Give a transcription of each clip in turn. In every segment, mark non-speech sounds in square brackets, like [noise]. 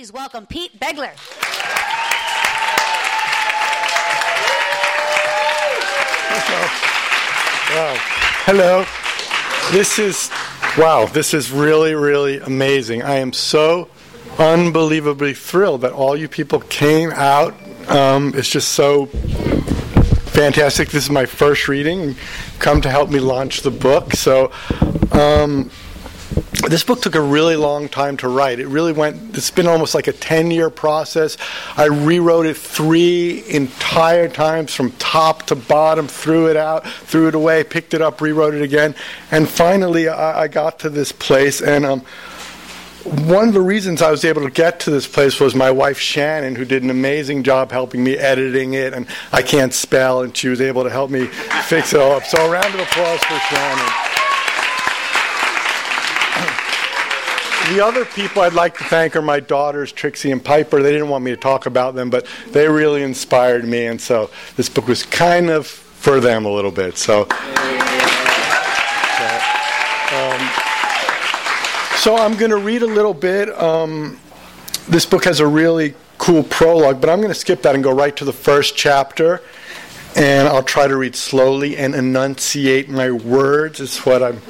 Please welcome Pete Begler. Wow. Hello. This is, wow, this is really, really amazing. I am so unbelievably thrilled that all you people came out. Um, it's just so fantastic. This is my first reading. Come to help me launch the book. So, um, this book took a really long time to write. It really went, it's been almost like a 10 year process. I rewrote it three entire times from top to bottom, threw it out, threw it away, picked it up, rewrote it again. And finally, I, I got to this place. And um, one of the reasons I was able to get to this place was my wife Shannon, who did an amazing job helping me editing it. And I can't spell, and she was able to help me fix it all up. So a round of applause for Shannon. The other people I'd like to thank are my daughters, Trixie and Piper. They didn't want me to talk about them, but they really inspired me, and so this book was kind of for them a little bit. So, um, so I'm going to read a little bit. Um, this book has a really cool prologue, but I'm going to skip that and go right to the first chapter and I'll try to read slowly and enunciate my words. Is what I'm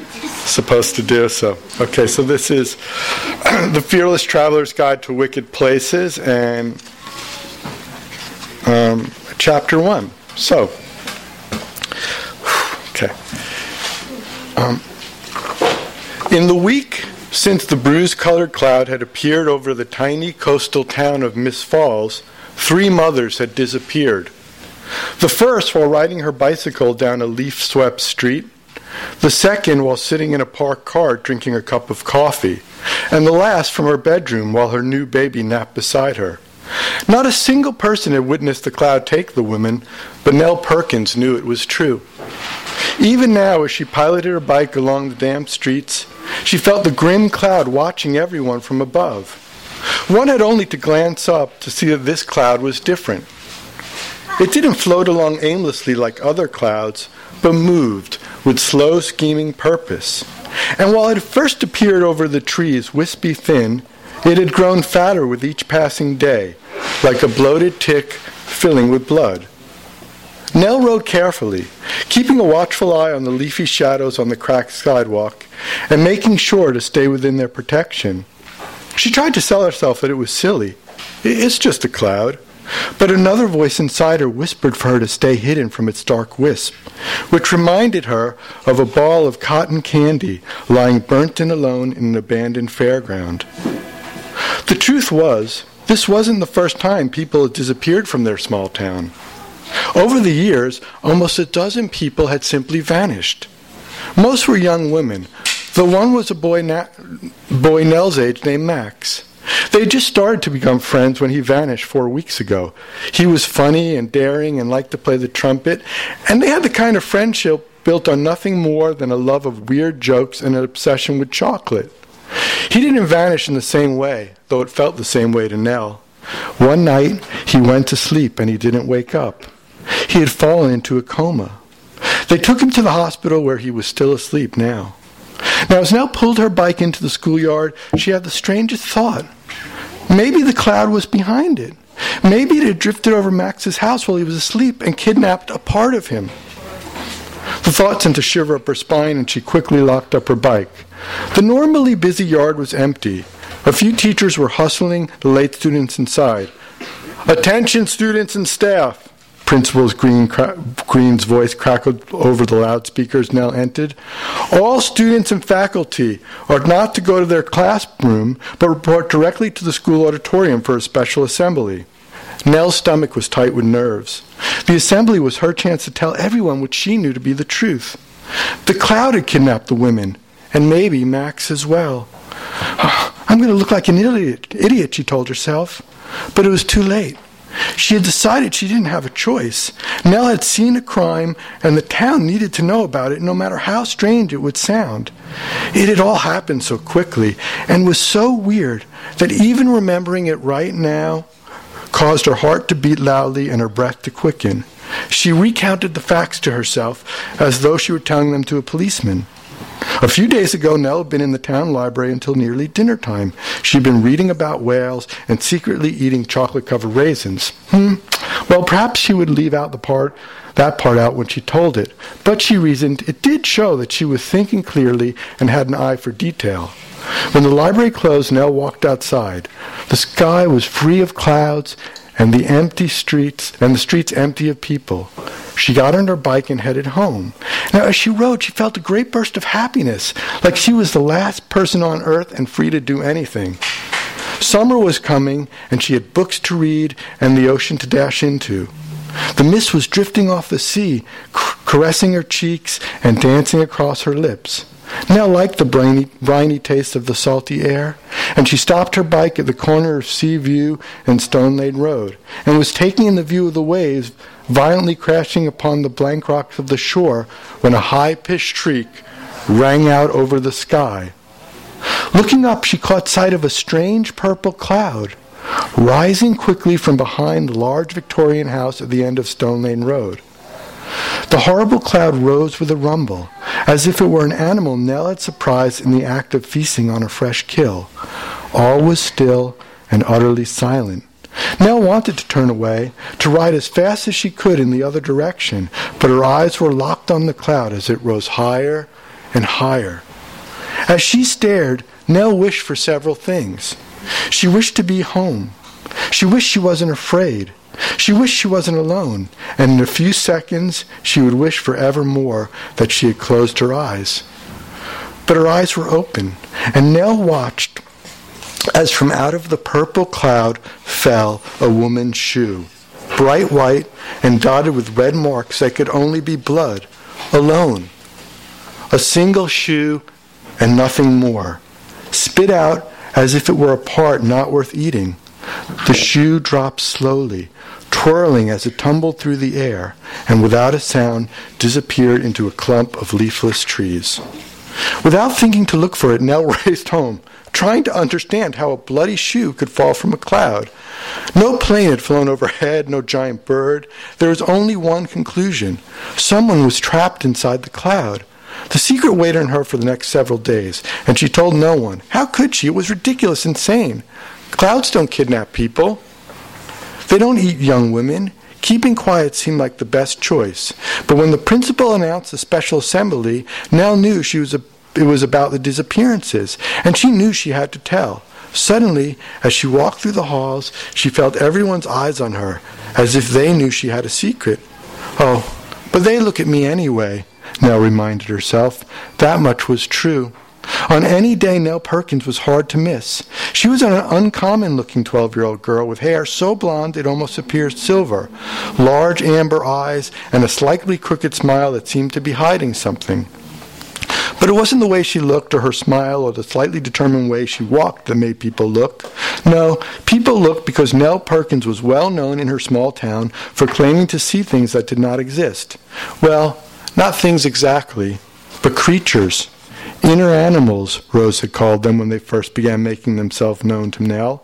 supposed to do. So, okay. So this is [clears throat] the Fearless Traveler's Guide to Wicked Places, and um, chapter one. So, okay. Um, in the week since the bruise-colored cloud had appeared over the tiny coastal town of Miss Falls, three mothers had disappeared. The first while riding her bicycle down a leaf swept street, the second while sitting in a parked car drinking a cup of coffee, and the last from her bedroom while her new baby napped beside her. Not a single person had witnessed the cloud take the woman, but Nell Perkins knew it was true. Even now, as she piloted her bike along the damp streets, she felt the grim cloud watching everyone from above. One had only to glance up to see that this cloud was different. It didn't float along aimlessly like other clouds, but moved with slow, scheming purpose. And while it first appeared over the trees, wispy thin, it had grown fatter with each passing day, like a bloated tick filling with blood. Nell rode carefully, keeping a watchful eye on the leafy shadows on the cracked sidewalk and making sure to stay within their protection. She tried to tell herself that it was silly. It's just a cloud. But another voice inside her whispered for her to stay hidden from its dark wisp, which reminded her of a ball of cotton candy lying burnt and alone in an abandoned fairground. The truth was, this wasn't the first time people had disappeared from their small town. Over the years, almost a dozen people had simply vanished. Most were young women, though one was a boy, Na- boy Nell's age named Max. They just started to become friends when he vanished four weeks ago. He was funny and daring and liked to play the trumpet, and they had the kind of friendship built on nothing more than a love of weird jokes and an obsession with chocolate. He didn't vanish in the same way, though it felt the same way to Nell. One night, he went to sleep and he didn't wake up. He had fallen into a coma. They took him to the hospital where he was still asleep now. Now, as Nell pulled her bike into the schoolyard, she had the strangest thought. Maybe the cloud was behind it. Maybe it had drifted over Max's house while he was asleep and kidnapped a part of him. The thought sent a shiver up her spine, and she quickly locked up her bike. The normally busy yard was empty. A few teachers were hustling the late students inside. Attention, students and staff. Principal Green, Green's voice crackled over the loudspeakers Nell entered. All students and faculty are not to go to their classroom, but report directly to the school auditorium for a special assembly. Nell's stomach was tight with nerves. The assembly was her chance to tell everyone what she knew to be the truth. The cloud had kidnapped the women, and maybe Max as well. [sighs] I'm going to look like an idiot, idiot, she told herself. But it was too late. She had decided she didn't have a choice. Nell had seen a crime, and the town needed to know about it, no matter how strange it would sound. It had all happened so quickly and was so weird that even remembering it right now caused her heart to beat loudly and her breath to quicken. She recounted the facts to herself as though she were telling them to a policeman. A few days ago, Nell had been in the town library until nearly dinner time. She'd been reading about whales and secretly eating chocolate-covered raisins. Hmm. Well, perhaps she would leave out the part that part out when she told it, but she reasoned it did show that she was thinking clearly and had an eye for detail. When the library closed, Nell walked outside. The sky was free of clouds and the empty streets and the streets empty of people. She got on her bike and headed home. Now, as she rode, she felt a great burst of happiness, like she was the last person on earth and free to do anything. Summer was coming, and she had books to read and the ocean to dash into. The mist was drifting off the sea, caressing her cheeks and dancing across her lips. Nell liked the briny, briny taste of the salty air, and she stopped her bike at the corner of Sea View and Stone Lane Road, and was taking in the view of the waves violently crashing upon the blank rocks of the shore when a high-pitched shriek rang out over the sky. Looking up, she caught sight of a strange purple cloud rising quickly from behind the large Victorian house at the end of Stone Lane Road. The horrible cloud rose with a rumble, as if it were an animal Nell had surprised in the act of feasting on a fresh kill. All was still and utterly silent. Nell wanted to turn away, to ride as fast as she could in the other direction, but her eyes were locked on the cloud as it rose higher and higher. As she stared, Nell wished for several things. She wished to be home. She wished she wasn't afraid. She wished she wasn't alone, and in a few seconds she would wish forevermore that she had closed her eyes. But her eyes were open, and Nell watched as from out of the purple cloud fell a woman's shoe, bright white and dotted with red marks that could only be blood, alone. A single shoe and nothing more, spit out as if it were a part not worth eating. The shoe dropped slowly, twirling as it tumbled through the air, and without a sound disappeared into a clump of leafless trees. Without thinking to look for it, Nell [laughs] raced home, trying to understand how a bloody shoe could fall from a cloud. No plane had flown overhead, no giant bird. There was only one conclusion. Someone was trapped inside the cloud. The secret weighed on her for the next several days, and she told no one. How could she? It was ridiculous, insane. Clouds don't kidnap people. They don't eat young women. Keeping quiet seemed like the best choice. But when the principal announced the special assembly, Nell knew she was a, it was about the disappearances, and she knew she had to tell. Suddenly, as she walked through the halls, she felt everyone's eyes on her, as if they knew she had a secret. Oh, but they look at me anyway. Nell reminded herself. That much was true. On any day, Nell Perkins was hard to miss. She was an uncommon looking 12 year old girl with hair so blonde it almost appeared silver, large amber eyes, and a slightly crooked smile that seemed to be hiding something. But it wasn't the way she looked or her smile or the slightly determined way she walked that made people look. No, people looked because Nell Perkins was well known in her small town for claiming to see things that did not exist. Well, not things exactly, but creatures. Inner animals, Rose had called them when they first began making themselves known to Nell.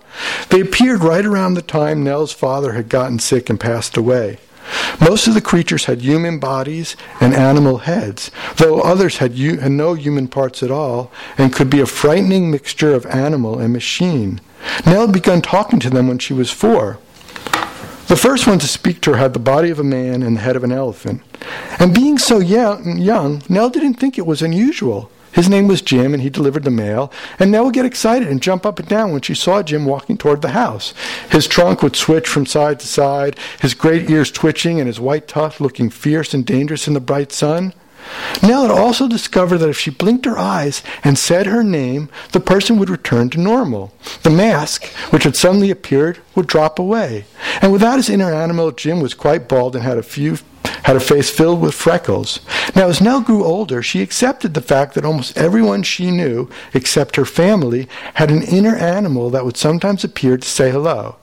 They appeared right around the time Nell's father had gotten sick and passed away. Most of the creatures had human bodies and animal heads, though others had, u- had no human parts at all and could be a frightening mixture of animal and machine. Nell had begun talking to them when she was four. The first one to speak to her had the body of a man and the head of an elephant. And being so young, young, Nell didn't think it was unusual. His name was Jim, and he delivered the mail. And Nell would get excited and jump up and down when she saw Jim walking toward the house. His trunk would switch from side to side, his great ears twitching, and his white tuft looking fierce and dangerous in the bright sun. Nell had also discovered that if she blinked her eyes and said her name, the person would return to normal. The mask, which had suddenly appeared, would drop away. And without his inner animal, Jim was quite bald and had a few had a face filled with freckles. Now, as Nell grew older, she accepted the fact that almost everyone she knew, except her family, had an inner animal that would sometimes appear to say hello.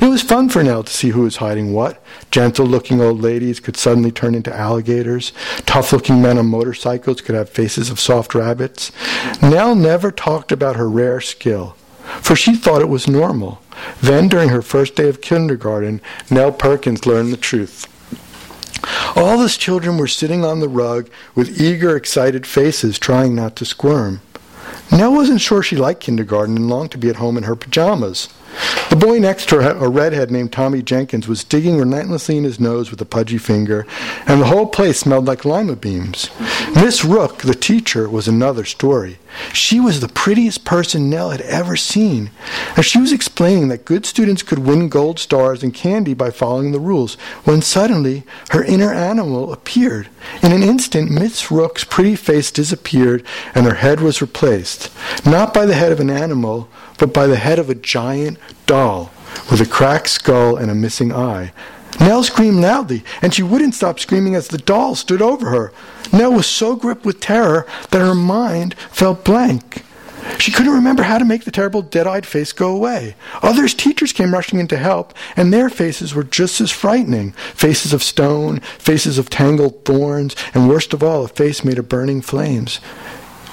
It was fun for Nell to see who was hiding what. Gentle looking old ladies could suddenly turn into alligators. Tough looking men on motorcycles could have faces of soft rabbits. Nell never talked about her rare skill, for she thought it was normal. Then, during her first day of kindergarten, Nell Perkins learned the truth. All the children were sitting on the rug with eager, excited faces, trying not to squirm. Nell wasn't sure she liked kindergarten and longed to be at home in her pajamas. The boy next to her, a redhead named Tommy Jenkins, was digging relentlessly in his nose with a pudgy finger, and the whole place smelled like lima beans. Miss Rook, the teacher, was another story. She was the prettiest person Nell had ever seen, and she was explaining that good students could win gold stars and candy by following the rules, when suddenly her inner animal appeared. In an instant, Miss Rook's pretty face disappeared, and her head was replaced, not by the head of an animal, but by the head of a giant doll with a cracked skull and a missing eye. Nell screamed loudly, and she wouldn't stop screaming as the doll stood over her. Nell was so gripped with terror that her mind felt blank. She couldn't remember how to make the terrible dead eyed face go away. Others teachers came rushing in to help, and their faces were just as frightening faces of stone, faces of tangled thorns, and worst of all, a face made of burning flames.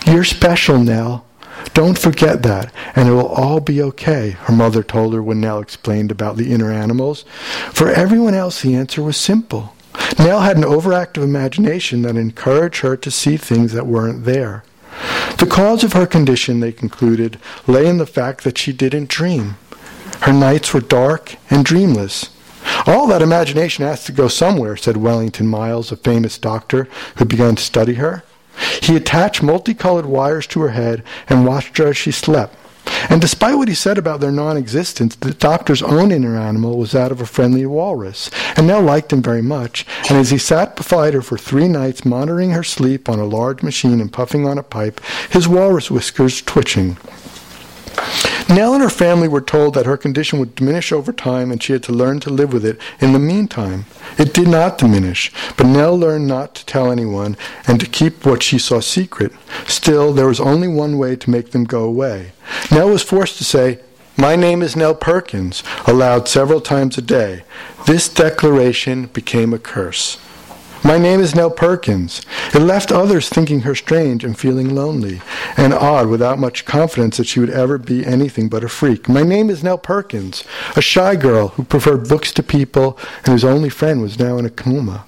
You're special, Nell. Don't forget that, and it will all be okay, her mother told her when Nell explained about the inner animals. For everyone else, the answer was simple. Nell had an overactive imagination that encouraged her to see things that weren't there. The cause of her condition, they concluded, lay in the fact that she didn't dream. Her nights were dark and dreamless. All that imagination has to go somewhere, said Wellington Miles, a famous doctor who began to study her. He attached multicolored wires to her head and watched her as she slept. And despite what he said about their non existence, the doctor's own inner animal was that of a friendly walrus, and Nell liked him very much. And as he sat beside her for three nights, monitoring her sleep on a large machine and puffing on a pipe, his walrus whiskers twitching. Nell and her family were told that her condition would diminish over time and she had to learn to live with it in the meantime. It did not diminish, but Nell learned not to tell anyone and to keep what she saw secret. Still, there was only one way to make them go away. Nell was forced to say, My name is Nell Perkins, aloud several times a day. This declaration became a curse. My name is Nell Perkins. It left others thinking her strange and feeling lonely and odd without much confidence that she would ever be anything but a freak. My name is Nell Perkins, a shy girl who preferred books to people and whose only friend was now in a coma.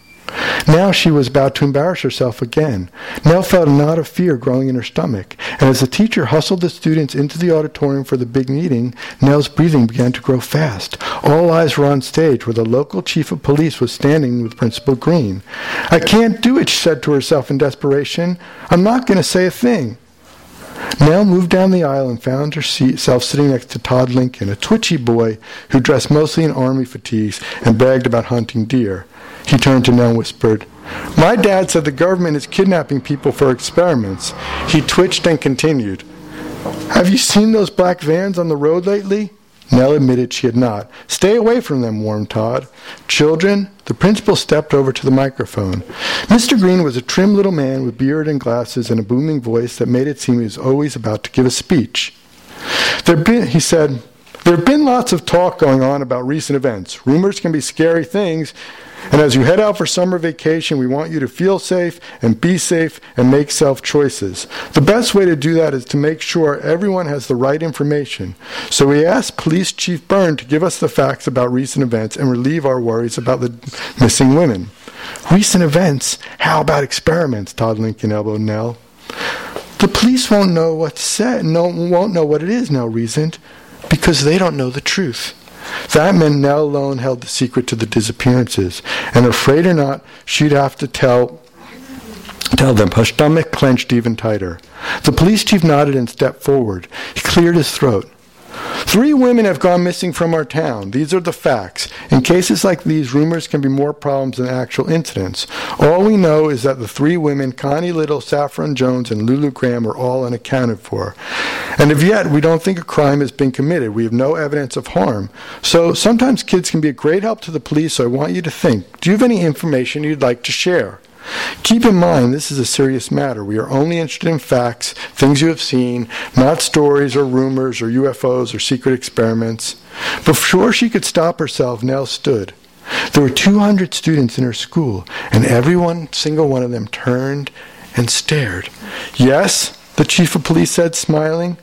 Now she was about to embarrass herself again. Nell felt a knot of fear growing in her stomach, and as the teacher hustled the students into the auditorium for the big meeting, Nell's breathing began to grow fast. All eyes were on stage where the local chief of police was standing with Principal Green. I can't do it, she said to herself in desperation. I'm not going to say a thing. Nell moved down the aisle and found herself sitting next to Todd Lincoln, a twitchy boy who dressed mostly in army fatigues and bragged about hunting deer. He turned to Nell and whispered, My dad said the government is kidnapping people for experiments. He twitched and continued, Have you seen those black vans on the road lately? Nell admitted she had not. Stay away from them, warned Todd. Children, the principal stepped over to the microphone. Mr. Green was a trim little man with beard and glasses and a booming voice that made it seem he was always about to give a speech. There been, he said, there have been lots of talk going on about recent events. Rumors can be scary things, and as you head out for summer vacation, we want you to feel safe and be safe and make self choices. The best way to do that is to make sure everyone has the right information. So we asked Police Chief Byrne to give us the facts about recent events and relieve our worries about the missing women. Recent events? How about experiments? Todd Lincoln elbowed Nell. The police won't know what's say, no, won't know what it is, Nell reasoned, because they don't know the truth. That man now alone held the secret to the disappearances, and afraid or not, she'd have to tell tell them. Her stomach clenched even tighter. The police chief nodded and stepped forward. He cleared his throat. Three women have gone missing from our town. These are the facts. In cases like these, rumors can be more problems than actual incidents. All we know is that the three women, Connie Little, Saffron Jones, and Lulu Graham, are all unaccounted for. And if yet we don't think a crime has been committed, we have no evidence of harm. So sometimes kids can be a great help to the police, so I want you to think do you have any information you'd like to share? Keep in mind, this is a serious matter. We are only interested in facts, things you have seen, not stories or rumors or UFOs or secret experiments. Before she could stop herself, Nell stood. There were 200 students in her school, and every one, single one of them turned and stared. Yes, the chief of police said, smiling.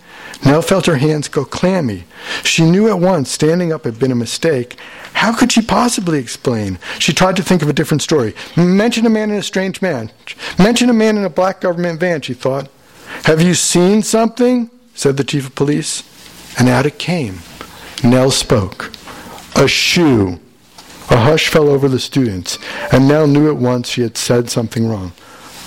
Nell felt her hands go clammy. She knew at once standing up had been a mistake. How could she possibly explain? She tried to think of a different story. Mention a man in a strange man. Mention a man in a black government van, she thought. Have you seen something? said the chief of police. And out it came. Nell spoke. A shoe. A hush fell over the students, and Nell knew at once she had said something wrong.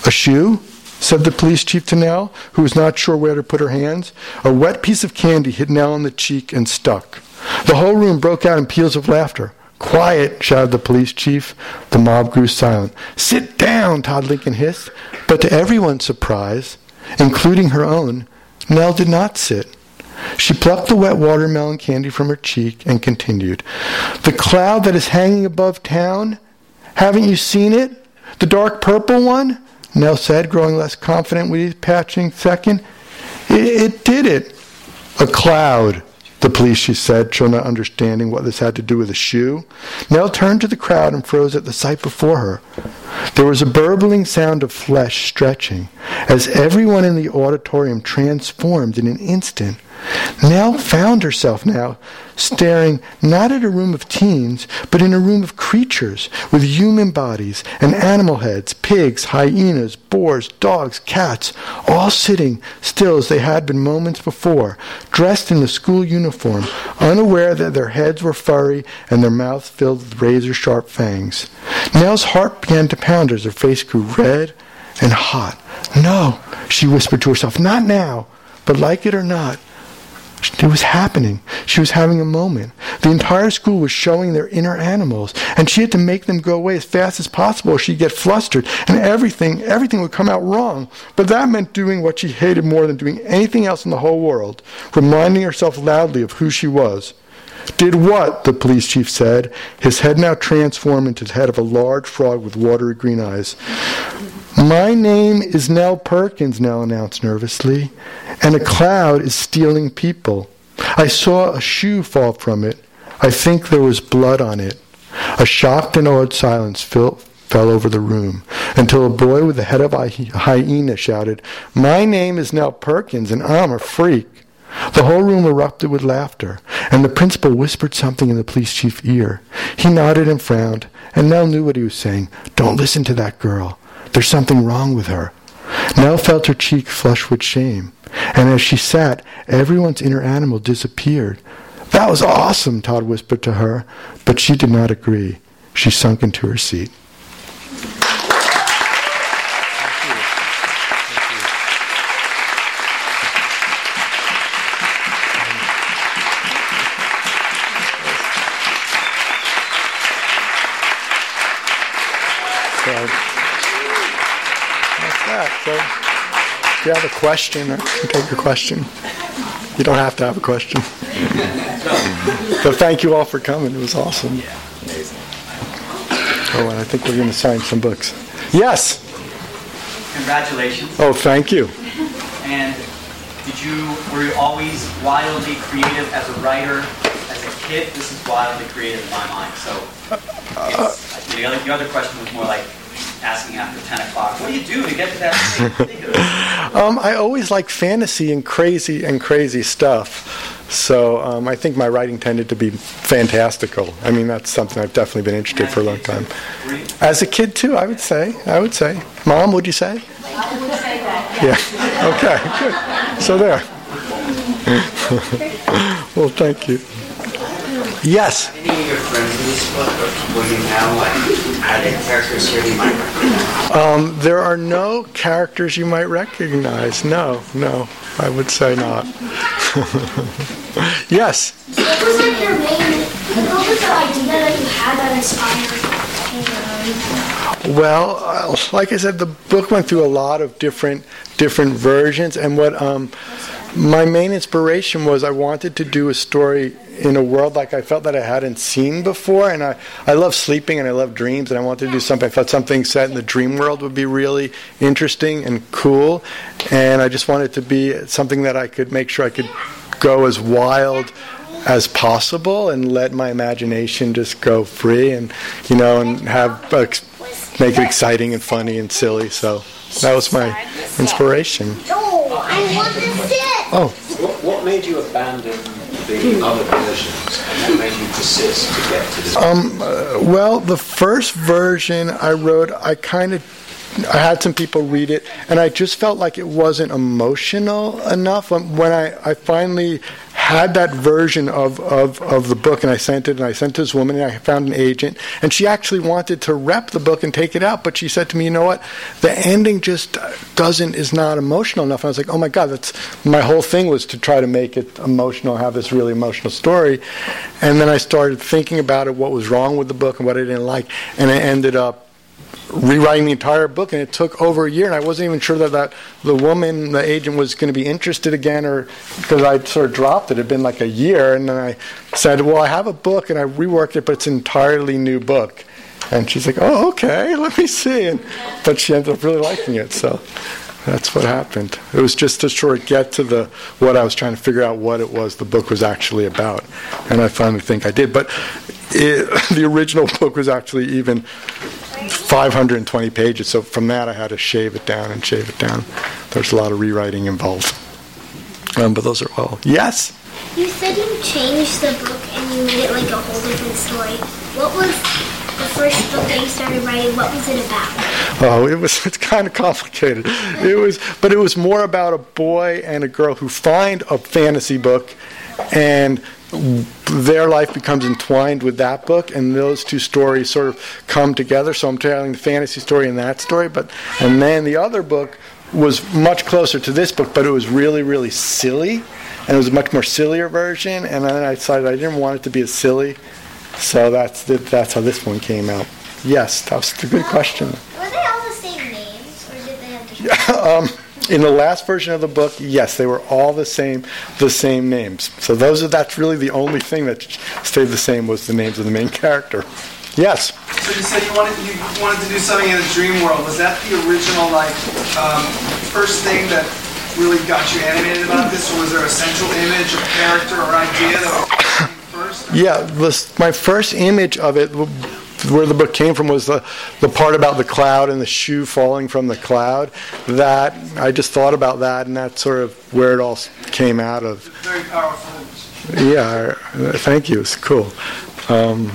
A shoe? Said the police chief to Nell, who was not sure where to put her hands. A wet piece of candy hit Nell on the cheek and stuck. The whole room broke out in peals of laughter. Quiet, shouted the police chief. The mob grew silent. Sit down, Todd Lincoln hissed. But to everyone's surprise, including her own, Nell did not sit. She plucked the wet watermelon candy from her cheek and continued. The cloud that is hanging above town, haven't you seen it? The dark purple one? Nell said, growing less confident with each patching second. It, it did it. A cloud, the police, she said, still not understanding what this had to do with a shoe. Nell turned to the crowd and froze at the sight before her. There was a burbling sound of flesh stretching as everyone in the auditorium transformed in an instant Nell found herself now staring not at a room of teens, but in a room of creatures with human bodies and animal heads, pigs, hyenas, boars, dogs, cats, all sitting still as they had been moments before, dressed in the school uniform, unaware that their heads were furry and their mouths filled with razor sharp fangs. Nell's heart began to pound as her face grew red and hot. No, she whispered to herself, not now, but like it or not, it was happening. She was having a moment. The entire school was showing their inner animals, and she had to make them go away as fast as possible or she'd get flustered, and everything, everything would come out wrong. But that meant doing what she hated more than doing anything else in the whole world, reminding herself loudly of who she was. Did what? the police chief said, his head now transformed into the head of a large frog with watery green eyes. My name is Nell Perkins, Nell announced nervously, and a cloud is stealing people. I saw a shoe fall from it. I think there was blood on it. A shocked and awed silence fell, fell over the room until a boy with the head of a hyena shouted, My name is Nell Perkins, and I'm a freak. The whole room erupted with laughter, and the principal whispered something in the police chief's ear. He nodded and frowned, and Nell knew what he was saying. Don't listen to that girl. There's something wrong with her. Nell felt her cheek flush with shame, and as she sat, everyone's inner animal disappeared. That was awesome, Todd whispered to her, but she did not agree. She sunk into her seat. If you have a question, I can take your question. You don't have to have a question. but thank you all for coming. It was awesome. Yeah, amazing. Oh, and I think we're going to sign some books. Yes. Congratulations. Oh, thank you. And did you were you always wildly creative as a writer? As a kid, this is wildly creative in my mind. So, the, other, the other question was more like asking after 10 o'clock, what do you do to get to that um, I always like fantasy and crazy and crazy stuff. So um, I think my writing tended to be fantastical. I mean, that's something I've definitely been interested for a long time. As a kid, too, I would say. I would say. Mom, would you say? I would say that. Yeah. Okay, good. So there. [laughs] well, thank you. Yes. Any of your friends in this book or people you know, like, are there characters here you might recognize? Um, there are no characters you might recognize. No, no, I would say not. [laughs] yes. What was like your main, what was the idea that you had that inspired? Well, uh, like I said, the book went through a lot of different different versions, and what um, my main inspiration was I wanted to do a story in a world like I felt that I hadn't seen before. And I, I love sleeping and I love dreams, and I wanted to do something. I thought something set in the dream world would be really interesting and cool. And I just wanted to be something that I could make sure I could go as wild as possible and let my imagination just go free and you know and have uh, make it exciting and funny and silly so that was my inspiration I want to. Oh What, what made you abandon the other versions and what made you persist to get to this? Um, uh, well, the first version I wrote, I kind of I had some people read it, and I just felt like it wasn't emotional enough. Um, when I, I finally had that version of, of, of the book, and I sent it, and I sent this woman, and I found an agent, and she actually wanted to rep the book and take it out, but she said to me, "You know what? The ending just doesn't is not emotional enough." And I was like, "Oh my God, that's my whole thing was to try to make it emotional, have this really emotional story." And then I started thinking about it, what was wrong with the book, and what I didn't like, and I ended up rewriting the entire book, and it took over a year, and I wasn't even sure that, that the woman, the agent, was going to be interested again, or because I sort of dropped it. It had been like a year, and then I said, "Well, I have a book, and I reworked it, but it's an entirely new book." And she's like, "Oh, okay, [laughs] let me see." And but she ended up really liking it, so that's what happened. It was just to sort of get to the what I was trying to figure out what it was the book was actually about, and I finally think I did. But it, [laughs] the original book was actually even 520 pages. So from that, I had to shave it down and shave it down. There's a lot of rewriting involved. Um, but those are all. Yes? You said you changed the book and you made it like a whole different story. What was the first book that you started writing? What was it about? Oh, it was [laughs] it's kind of complicated. It was but it was more about a boy and a girl who find a fantasy book and their life becomes entwined with that book, and those two stories sort of come together. So I'm telling the fantasy story and that story, but and then the other book was much closer to this book, but it was really, really silly, and it was a much more sillier version. And then I decided I didn't want it to be as silly, so that's the, that's how this one came out. Yes, that was a good question. Were they all the same names, or did they have different? [laughs] um, in the last version of the book, yes, they were all the same, the same names. So those are that's really the only thing that stayed the same was the names of the main [laughs] character. Yes. So you said you wanted you wanted to do something in a dream world. Was that the original like um, first thing that really got you animated about this, or was there a central image or character or idea that was first? Yeah, this, my first image of it where the book came from was the, the part about the cloud and the shoe falling from the cloud. That I just thought about that, and that's sort of where it all came out of. Very powerful. Yeah, thank you. It's cool. Um,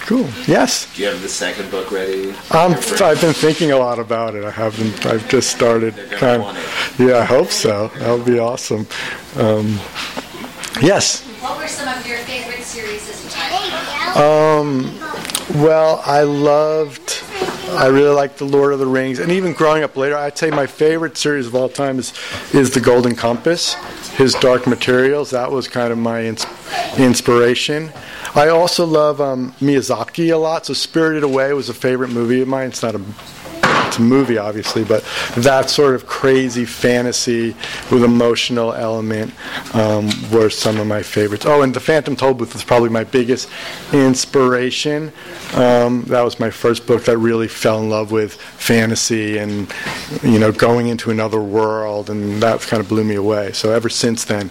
cool. Yes. Do you have the second book ready? Um, I've been thinking a lot about it. I haven't. I've just started. Kind yeah, I hope so. That would be awesome. Um, yes. What were some of your favorite series as a child? Um, well, I loved. I really liked the Lord of the Rings, and even growing up later, I'd say my favorite series of all time is is the Golden Compass. His Dark Materials. That was kind of my ins- inspiration. I also love um, Miyazaki a lot. So Spirited Away was a favorite movie of mine. It's not a it's a movie, obviously, but that sort of crazy fantasy with emotional element um, were some of my favorites. Oh, and The Phantom Tollbooth was probably my biggest inspiration. Um, that was my first book that really fell in love with fantasy and you know going into another world, and that kind of blew me away. So ever since then,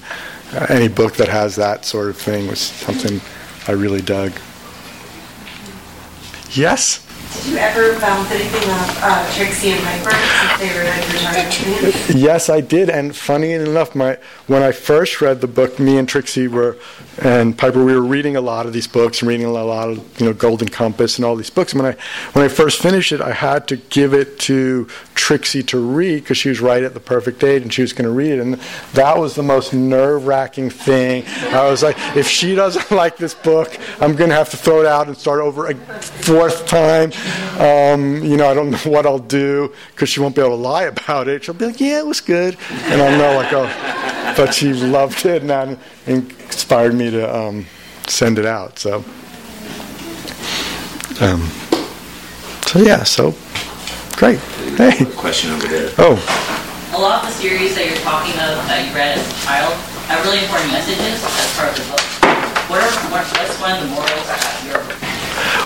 uh, any book that has that sort of thing was something I really dug. Yes. Did you ever bounce anything off uh, Trixie and since they were like? Yes, I did. And funny enough, my when I first read the book, me and Trixie were and Piper, we were reading a lot of these books reading a lot of you know Golden Compass and all these books. And when I when I first finished it, I had to give it to Trixie to read because she was right at the perfect age and she was going to read it. And that was the most nerve wracking thing. I was like, if she doesn't [laughs] like this book, I'm going to have to throw it out and start over a fourth time. Um, you know, I don't know [laughs] what I'll do because she won't be able to lie about it. She'll be like, yeah, it was good, and I'll know like, oh, but she loved it and that inspired me to um, send it out. So, um, so yeah, so great. Hey, Question over there. oh, A lot of the series that you're talking of that you read as a child have really important messages as part of the book. What are what, what's one of the morals of your book?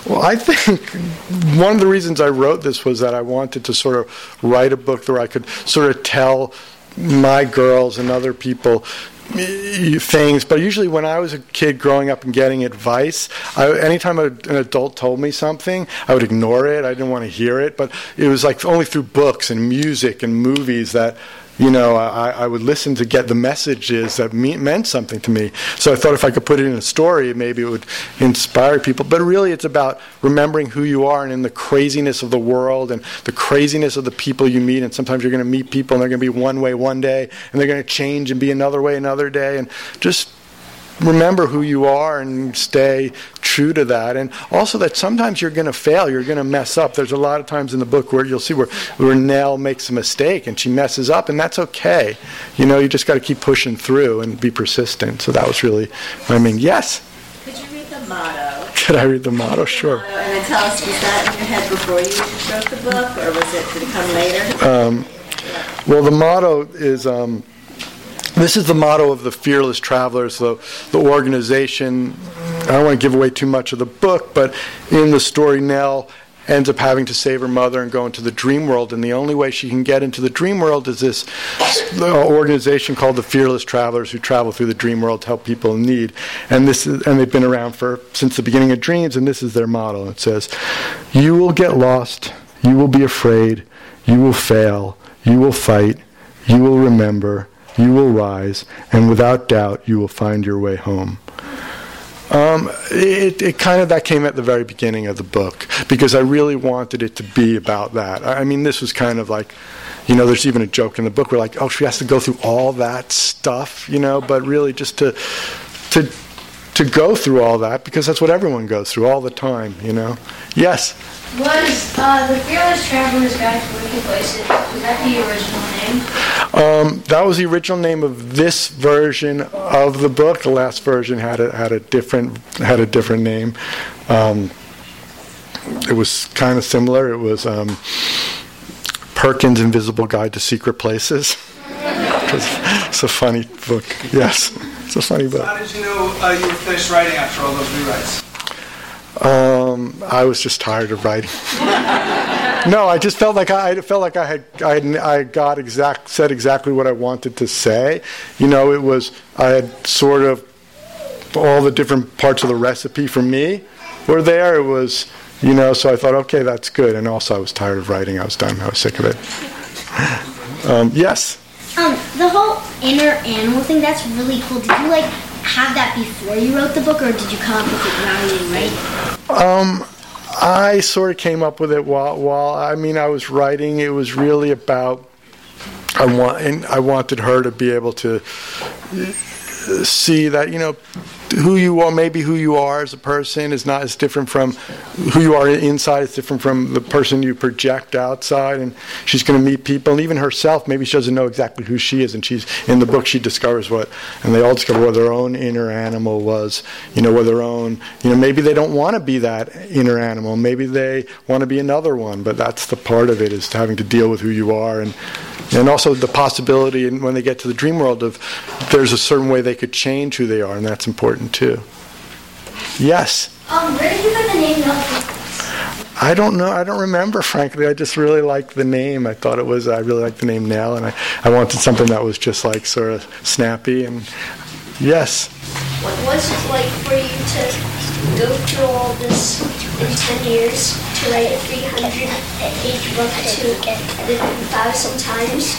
Well, I think [laughs] one of the reasons I wrote this was that I wanted to sort of write a book where I could sort of tell my girls and other people things. But usually when i was a kid growing up and getting advice I, anytime a, an adult told me something i would ignore it. I didn't want to hear it. But it was like only through books and music and movies that you know, I, I would listen to get the messages that me, meant something to me. So I thought if I could put it in a story, maybe it would inspire people. But really, it's about remembering who you are and in the craziness of the world and the craziness of the people you meet. And sometimes you're going to meet people and they're going to be one way one day and they're going to change and be another way another day. And just remember who you are and stay true to that. And also that sometimes you're going to fail, you're going to mess up. There's a lot of times in the book where you'll see where, where Nell makes a mistake and she messes up, and that's okay. You know, you just got to keep pushing through and be persistent. So that was really, I mean, yes. Could you read the motto? Could I read the motto? Sure. And then tell us, was that in your head before you wrote the book, or was it, did it come later? Um, well, the motto is. Um, this is the motto of the Fearless Travelers, the, the organization. I don't want to give away too much of the book, but in the story, Nell ends up having to save her mother and go into the dream world. And the only way she can get into the dream world is this organization called the Fearless Travelers, who travel through the dream world to help people in need. And this is, and they've been around for since the beginning of dreams. And this is their motto. It says, "You will get lost. You will be afraid. You will fail. You will fight. You will remember." You will rise, and without doubt, you will find your way home. Um, it, it, kind of that came at the very beginning of the book because I really wanted it to be about that. I mean, this was kind of like, you know, there's even a joke in the book where like, oh, she has to go through all that stuff, you know, but really just to to to go through all that because that's what everyone goes through all the time, you know. Yes. Was uh, the Fearless Traveler's Guide to Wicked Places, was that the original name? Um, that was the original name of this version of the book. The last version had a, had a different had a different name. Um, it was kind of similar. It was um, Perkins' Invisible Guide to Secret Places. [laughs] it's a funny book. Yes, it's a funny book. How did you know uh, you were finished writing after all those rewrites? Um, I was just tired of writing. [laughs] no, I just felt like I, I, felt like I had I, had, I got exact said exactly what I wanted to say. You know, it was I had sort of all the different parts of the recipe for me were there. It was you know, so I thought, okay, that's good. And also, I was tired of writing. I was done. I was sick of it. [laughs] um, yes. Um, the whole inner animal thing, that's really cool. Did you like have that before you wrote the book, or did you come up with it now you write? Um, I sort of came up with it while, while I mean I was writing. It was really about I want and I wanted her to be able to see that you know who you are, maybe who you are as a person is not as different from who you are inside. It's different from the person you project outside. And she's going to meet people, and even herself, maybe she doesn't know exactly who she is. And she's in the book, she discovers what, and they all discover what their own inner animal was. You know, what their own. You know, maybe they don't want to be that inner animal. Maybe they want to be another one. But that's the part of it is having to deal with who you are and and also the possibility and when they get to the dream world of there's a certain way they could change who they are, and that's important too. Yes. Um, where did you get the name I don't know. I don't remember, frankly. I just really liked the name. I thought it was, I really liked the name Nell, and I, I wanted something that was just like sort of snappy. And yes. What was it like for you to go through all this in 10 years to write a 300 page book to get edited five sometimes?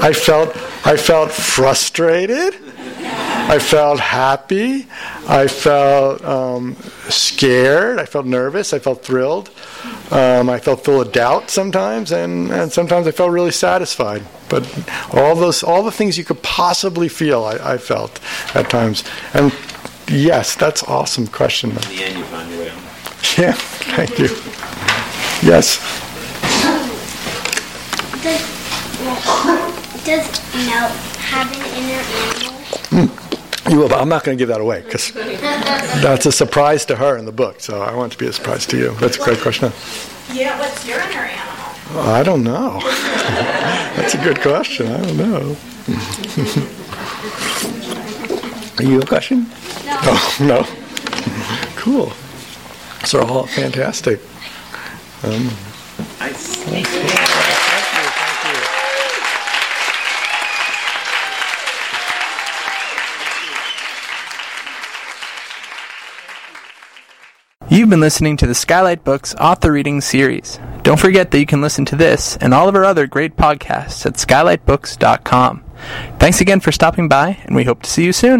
I felt, I felt frustrated. I felt happy. I felt um, scared. I felt nervous. I felt thrilled. Um, I felt full of doubt sometimes, and, and sometimes I felt really satisfied. But all those, all the things you could possibly feel, I, I felt at times. And yes, that's awesome question. In the end, you found your way home. Yeah, thank you. Yes. Does, does Nell have an inner animal? Mm. You will, but I'm not going to give that away because that's a surprise to her in the book. So I want it to be a surprise to you. That's a great question. Yeah, what's your inner animal? I don't know. [laughs] that's a good question. I don't know. Are [laughs] you a question? No. [laughs] Oh, no. Cool. So all fantastic. Um, nice. You've been listening to the Skylight Books author reading series. Don't forget that you can listen to this and all of our other great podcasts at skylightbooks.com. Thanks again for stopping by, and we hope to see you soon.